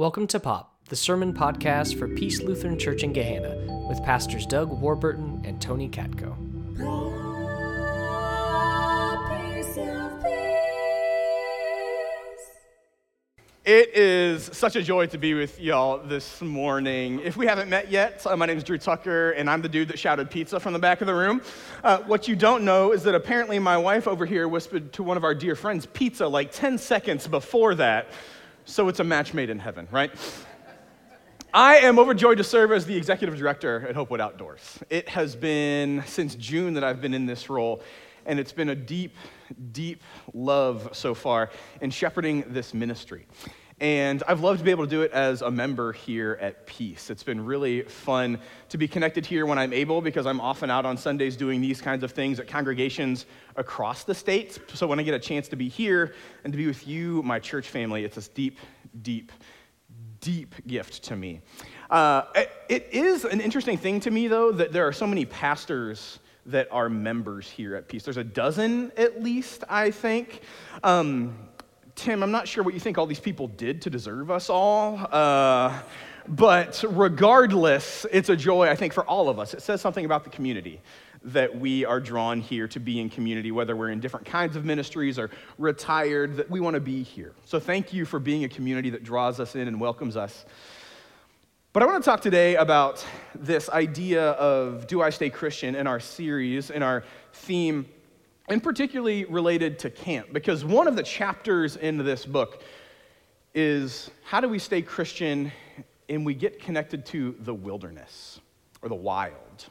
Welcome to Pop, the sermon podcast for Peace Lutheran Church in Gahanna with pastors Doug Warburton and Tony Katko. It is such a joy to be with y'all this morning. If we haven't met yet, my name is Drew Tucker, and I'm the dude that shouted pizza from the back of the room. Uh, what you don't know is that apparently my wife over here whispered to one of our dear friends pizza like 10 seconds before that. So it's a match made in heaven, right? I am overjoyed to serve as the executive director at Hopewood Outdoors. It has been since June that I've been in this role, and it's been a deep, deep love so far in shepherding this ministry. And I've loved to be able to do it as a member here at Peace. It's been really fun to be connected here when I'm able because I'm often out on Sundays doing these kinds of things at congregations across the state. So when I get a chance to be here and to be with you, my church family, it's this deep, deep, deep gift to me. Uh, it is an interesting thing to me, though, that there are so many pastors that are members here at Peace. There's a dozen at least, I think. Um, Tim, I'm not sure what you think all these people did to deserve us all. Uh, but regardless, it's a joy, I think, for all of us. It says something about the community that we are drawn here to be in community, whether we're in different kinds of ministries or retired, that we want to be here. So thank you for being a community that draws us in and welcomes us. But I want to talk today about this idea of do I stay Christian in our series, in our theme and particularly related to camp, because one of the chapters in this book is how do we stay Christian and we get connected to the wilderness or the wild.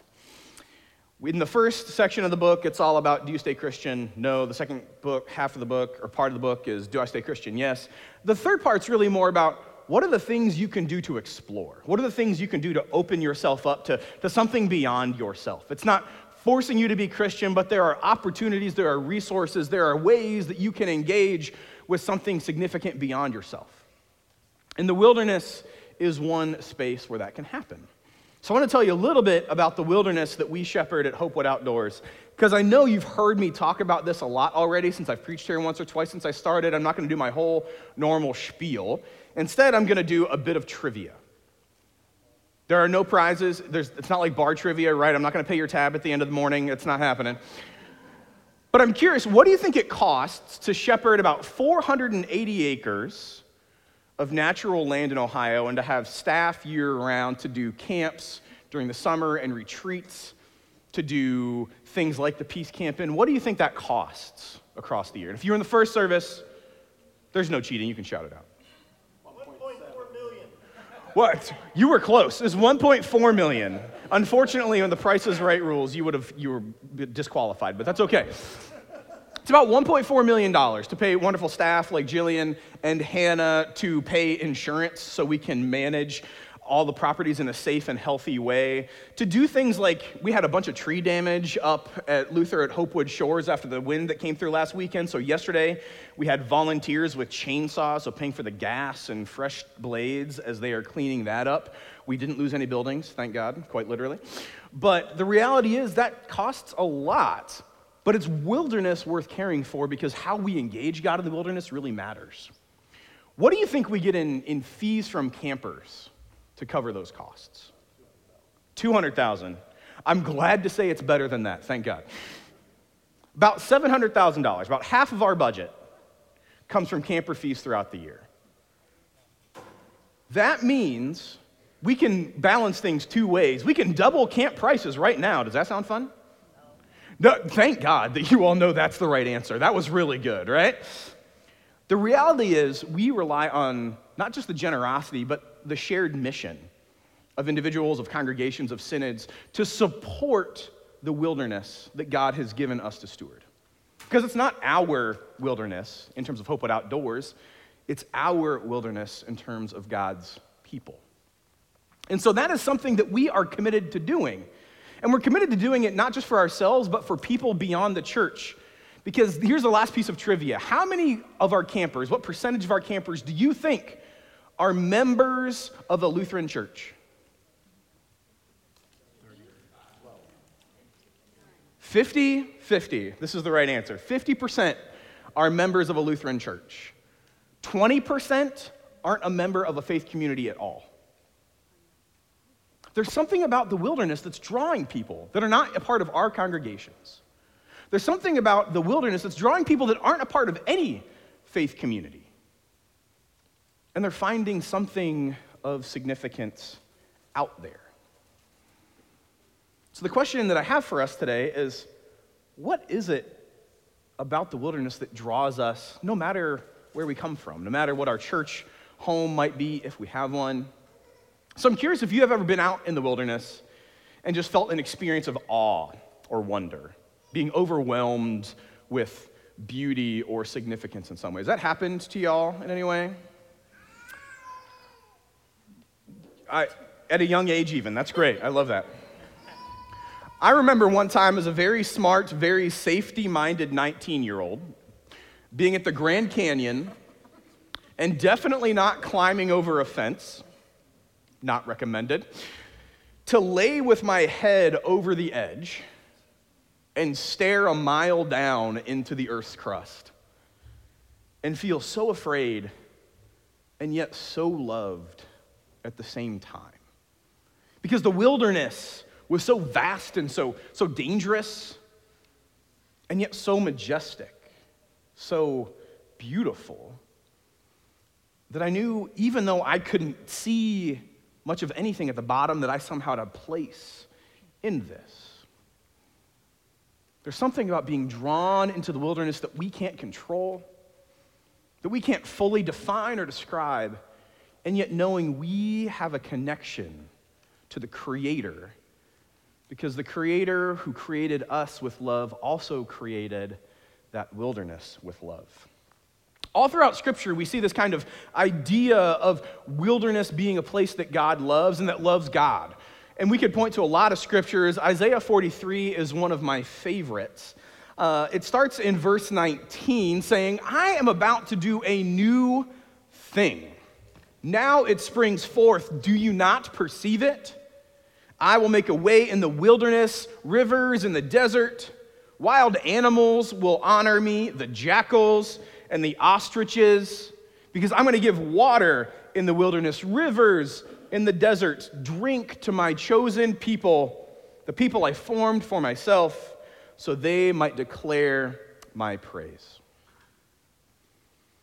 In the first section of the book, it's all about do you stay Christian? No. The second book, half of the book, or part of the book is do I stay Christian? Yes. The third part's really more about what are the things you can do to explore? What are the things you can do to open yourself up to, to something beyond yourself? It's not forcing you to be Christian, but there are opportunities, there are resources, there are ways that you can engage with something significant beyond yourself. And the wilderness is one space where that can happen. So, I want to tell you a little bit about the wilderness that we shepherd at Hopewood Outdoors, because I know you've heard me talk about this a lot already since I've preached here once or twice since I started. I'm not going to do my whole normal spiel. Instead, I'm going to do a bit of trivia. There are no prizes. There's, it's not like bar trivia, right? I'm not going to pay your tab at the end of the morning. It's not happening. But I'm curious, what do you think it costs to shepherd about 480 acres of natural land in Ohio and to have staff year round to do camps during the summer and retreats, to do things like the Peace Camp In? What do you think that costs across the year? And if you're in the first service, there's no cheating. You can shout it out. What? You were close. It's 1.4 million. Unfortunately, on the Price is Right rules, you would have you were disqualified, but that's okay. It's about 1.4 million dollars to pay wonderful staff like Jillian and Hannah to pay insurance so we can manage all the properties in a safe and healthy way, to do things like we had a bunch of tree damage up at Luther at Hopewood Shores after the wind that came through last weekend. So, yesterday we had volunteers with chainsaws, so paying for the gas and fresh blades as they are cleaning that up. We didn't lose any buildings, thank God, quite literally. But the reality is that costs a lot, but it's wilderness worth caring for because how we engage God in the wilderness really matters. What do you think we get in, in fees from campers? To cover those costs. 200,000. I'm glad to say it's better than that, thank God. About $700,000, about half of our budget comes from camper fees throughout the year. That means we can balance things two ways. We can double camp prices right now. Does that sound fun? No, thank God that you all know that's the right answer. That was really good, right? The reality is, we rely on not just the generosity, but the shared mission of individuals, of congregations, of synods to support the wilderness that God has given us to steward. Because it's not our wilderness in terms of Hope Hopewood Outdoors, it's our wilderness in terms of God's people. And so that is something that we are committed to doing. And we're committed to doing it not just for ourselves, but for people beyond the church. Because here's the last piece of trivia. How many of our campers, what percentage of our campers do you think are members of a Lutheran church? 50 50. This is the right answer. 50% are members of a Lutheran church. 20% are aren't a member of a faith community at all. There's something about the wilderness that's drawing people that are not a part of our congregations. There's something about the wilderness that's drawing people that aren't a part of any faith community. And they're finding something of significance out there. So, the question that I have for us today is what is it about the wilderness that draws us, no matter where we come from, no matter what our church home might be, if we have one? So, I'm curious if you have ever been out in the wilderness and just felt an experience of awe or wonder, being overwhelmed with beauty or significance in some ways. That happened to y'all in any way? I, at a young age, even. That's great. I love that. I remember one time as a very smart, very safety minded 19 year old being at the Grand Canyon and definitely not climbing over a fence, not recommended, to lay with my head over the edge and stare a mile down into the earth's crust and feel so afraid and yet so loved at the same time. Because the wilderness was so vast and so, so dangerous, and yet so majestic, so beautiful, that I knew even though I couldn't see much of anything at the bottom, that I somehow had a place in this. There's something about being drawn into the wilderness that we can't control, that we can't fully define or describe, and yet knowing we have a connection to the Creator because the Creator who created us with love also created that wilderness with love. All throughout Scripture, we see this kind of idea of wilderness being a place that God loves and that loves God. And we could point to a lot of scriptures. Isaiah 43 is one of my favorites. Uh, it starts in verse 19 saying, I am about to do a new thing. Now it springs forth. Do you not perceive it? I will make a way in the wilderness, rivers in the desert. Wild animals will honor me, the jackals and the ostriches, because I'm going to give water in the wilderness, rivers in the desert. Drink to my chosen people, the people I formed for myself, so they might declare my praise.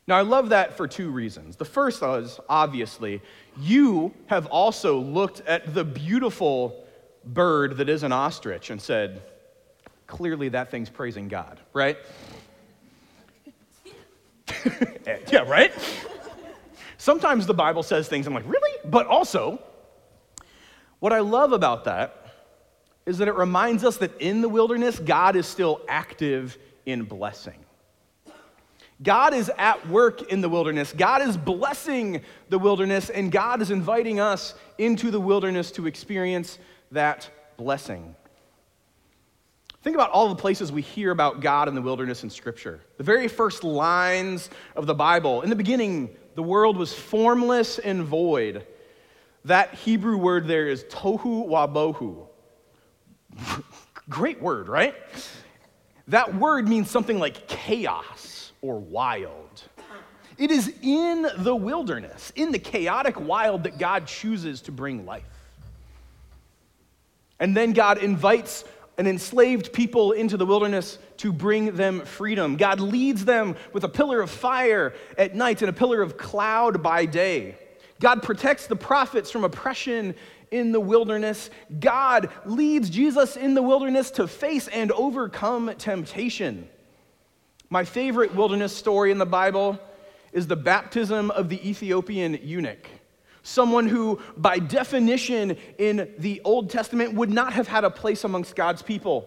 Now, I love that for two reasons. The first is obviously, you have also looked at the beautiful bird that is an ostrich and said, clearly that thing's praising God, right? yeah, right? Sometimes the Bible says things, I'm like, really? But also, what I love about that is that it reminds us that in the wilderness, God is still active in blessing. God is at work in the wilderness. God is blessing the wilderness, and God is inviting us into the wilderness to experience that blessing. Think about all the places we hear about God in the wilderness in Scripture. The very first lines of the Bible in the beginning, the world was formless and void. That Hebrew word there is tohu wabohu. Great word, right? That word means something like chaos or wild. It is in the wilderness, in the chaotic wild, that God chooses to bring life. And then God invites an enslaved people into the wilderness to bring them freedom. God leads them with a pillar of fire at night and a pillar of cloud by day. God protects the prophets from oppression in the wilderness. God leads Jesus in the wilderness to face and overcome temptation. My favorite wilderness story in the Bible is the baptism of the Ethiopian eunuch, someone who, by definition, in the Old Testament would not have had a place amongst God's people.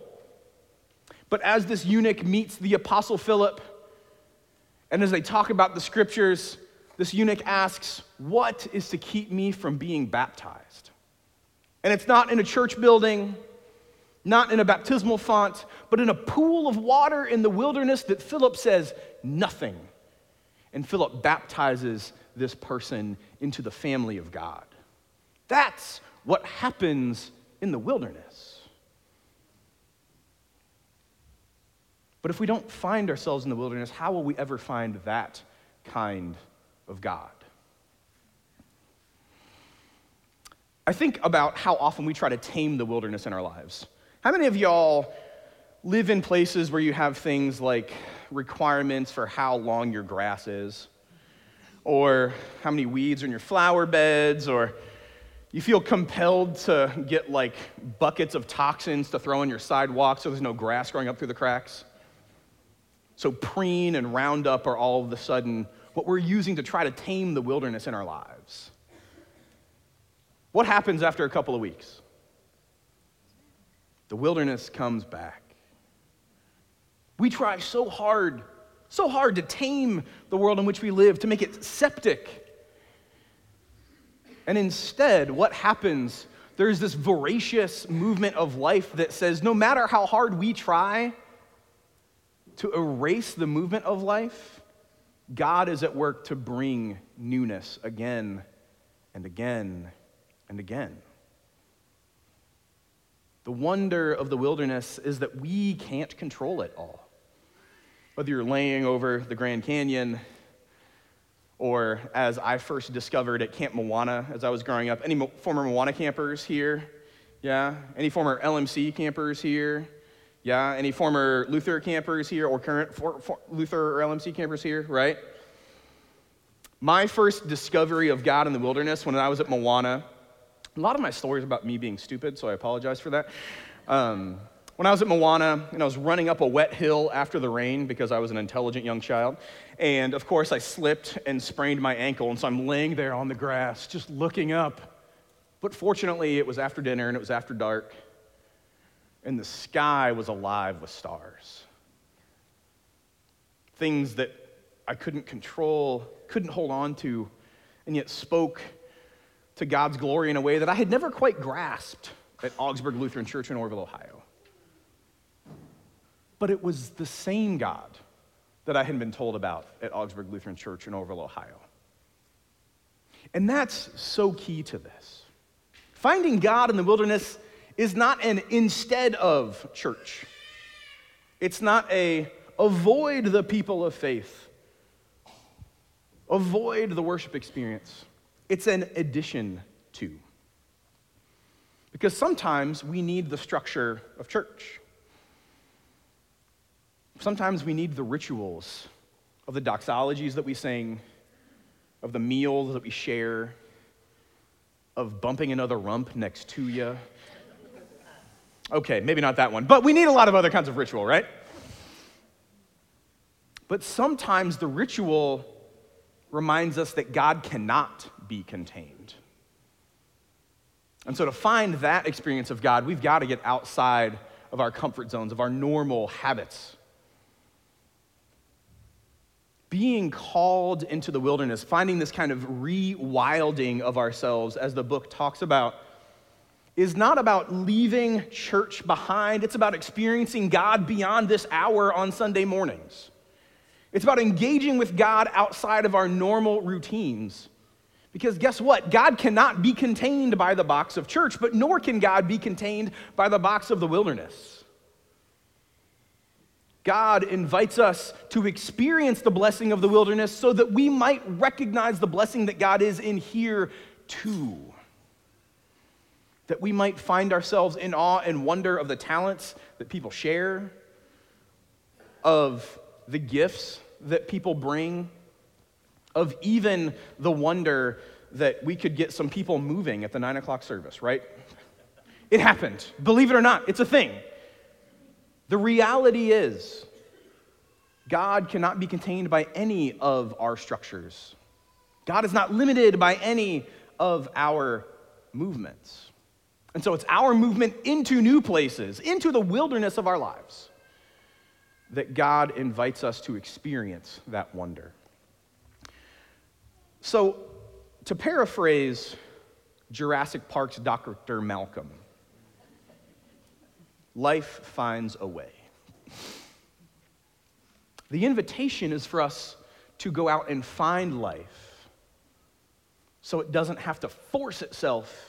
But as this eunuch meets the Apostle Philip, and as they talk about the scriptures, this eunuch asks, What is to keep me from being baptized? And it's not in a church building, not in a baptismal font, but in a pool of water in the wilderness that Philip says nothing. And Philip baptizes this person into the family of God. That's what happens in the wilderness. But if we don't find ourselves in the wilderness, how will we ever find that kind of God? I think about how often we try to tame the wilderness in our lives. How many of y'all live in places where you have things like requirements for how long your grass is, or how many weeds are in your flower beds, or you feel compelled to get like buckets of toxins to throw on your sidewalk so there's no grass growing up through the cracks? So, preen and Roundup are all of a sudden what we're using to try to tame the wilderness in our lives. What happens after a couple of weeks? The wilderness comes back. We try so hard, so hard to tame the world in which we live, to make it septic. And instead, what happens? There's this voracious movement of life that says no matter how hard we try to erase the movement of life, God is at work to bring newness again and again and again. The wonder of the wilderness is that we can't control it all. Whether you're laying over the Grand Canyon, or as I first discovered at Camp Mowana as I was growing up, any former Mowana campers here? Yeah? Any former LMC campers here? Yeah? Any former Luther campers here or current for, for Luther or LMC campers here, right? My first discovery of God in the wilderness when I was at Mowana, a lot of my stories about me being stupid, so I apologize for that. Um, when I was at Mowana and I was running up a wet hill after the rain because I was an intelligent young child, and of course I slipped and sprained my ankle, and so I'm laying there on the grass just looking up. But fortunately, it was after dinner and it was after dark, and the sky was alive with stars. Things that I couldn't control, couldn't hold on to, and yet spoke to God's glory in a way that I had never quite grasped at Augsburg Lutheran Church in Orrville, Ohio. But it was the same God that I had been told about at Augsburg Lutheran Church in Orrville, Ohio. And that's so key to this. Finding God in the wilderness is not an instead of church. It's not a avoid the people of faith, avoid the worship experience. It's an addition to. Because sometimes we need the structure of church. Sometimes we need the rituals of the doxologies that we sing, of the meals that we share, of bumping another rump next to you. Okay, maybe not that one, but we need a lot of other kinds of ritual, right? But sometimes the ritual reminds us that God cannot be contained. And so, to find that experience of God, we've got to get outside of our comfort zones, of our normal habits being called into the wilderness, finding this kind of rewilding of ourselves, as the book talks about, is not about leaving church behind. It's about experiencing God beyond this hour on Sunday mornings. It's about engaging with God outside of our normal routines. Because guess what? God cannot be contained by the box of church, but nor can God be contained by the box of the wilderness. God invites us to experience the blessing of the wilderness so that we might recognize the blessing that God is in here too. That we might find ourselves in awe and wonder of the talents that people share, of the gifts that people bring, of even the wonder that we could get some people moving at the nine o'clock service, right? It happened. Believe it or not, it's a thing. The reality is, God cannot be contained by any of our structures. God is not limited by any of our movements. And so it's our movement into new places, into the wilderness of our lives, that God invites us to experience that wonder. So, to paraphrase Jurassic Park's Dr. Malcolm, life finds a way. The invitation is for us to go out and find life so it doesn't have to force itself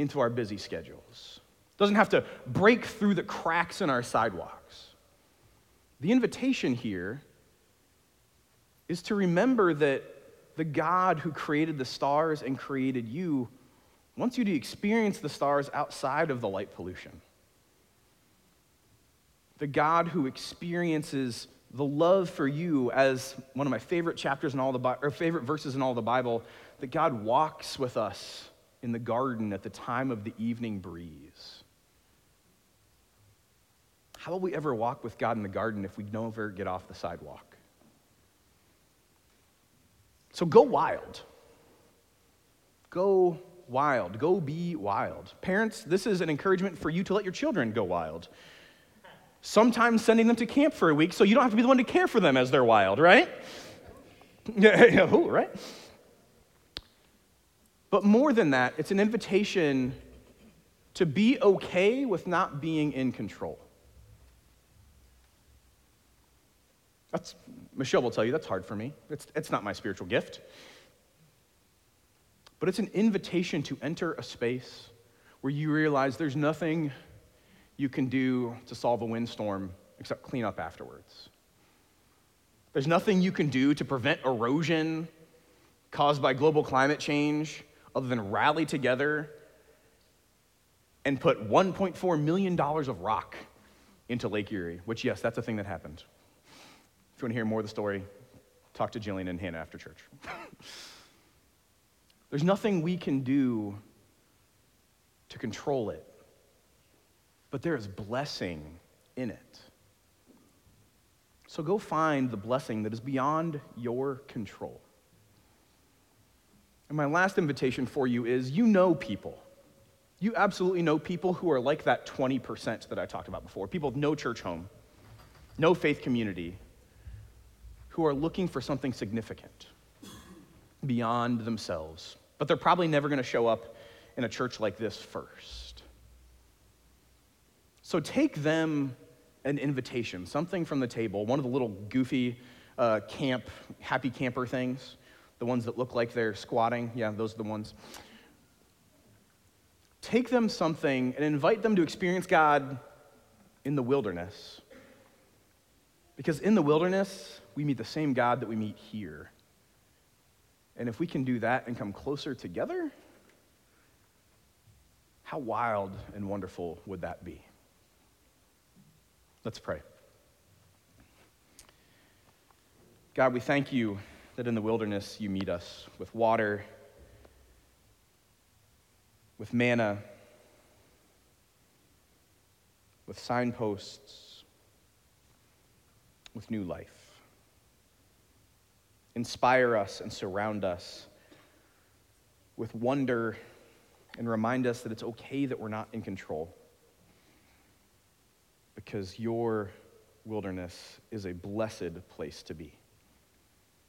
into our busy schedules. Doesn't have to break through the cracks in our sidewalks. The invitation here is to remember that the God who created the stars and created you wants you to experience the stars outside of the light pollution. The God who experiences the love for you as one of my favorite chapters in all the or favorite verses in all the Bible, that God walks with us in the garden at the time of the evening breeze. How will we ever walk with God in the garden if we never get off the sidewalk? So go wild. Go wild. Go be wild. Parents, this is an encouragement for you to let your children go wild. Sometimes sending them to camp for a week so you don't have to be the one to care for them as they're wild, right? Yeah, right? But more than that, it's an invitation to be okay with not being in control. That's, Michelle will tell you that's hard for me. It's, it's not my spiritual gift. But it's an invitation to enter a space where you realize there's nothing you can do to solve a windstorm except clean up afterwards. There's nothing you can do to prevent erosion caused by global climate change other than rally together and put $1.4 million of rock into Lake Erie, which, yes, that's a thing that happened. If you want to hear more of the story, talk to Jillian and Hannah after church. There's nothing we can do to control it, but there is blessing in it. So go find the blessing that is beyond your control. And my last invitation for you is you know people. You absolutely know people who are like that 20% that I talked about before people with no church home, no faith community, who are looking for something significant beyond themselves. But they're probably never going to show up in a church like this first. So take them an invitation, something from the table, one of the little goofy uh, camp, happy camper things the ones that look like they're squatting. Yeah, those are the ones. Take them something and invite them to experience God in the wilderness. Because in the wilderness, we meet the same God that we meet here. And if we can do that and come closer together, how wild and wonderful would that be? Let's pray. God, we thank you that in the wilderness you meet us with water, with manna, with signposts, with new life. Inspire us and surround us with wonder and remind us that it's okay that we're not in control because your wilderness is a blessed place to be.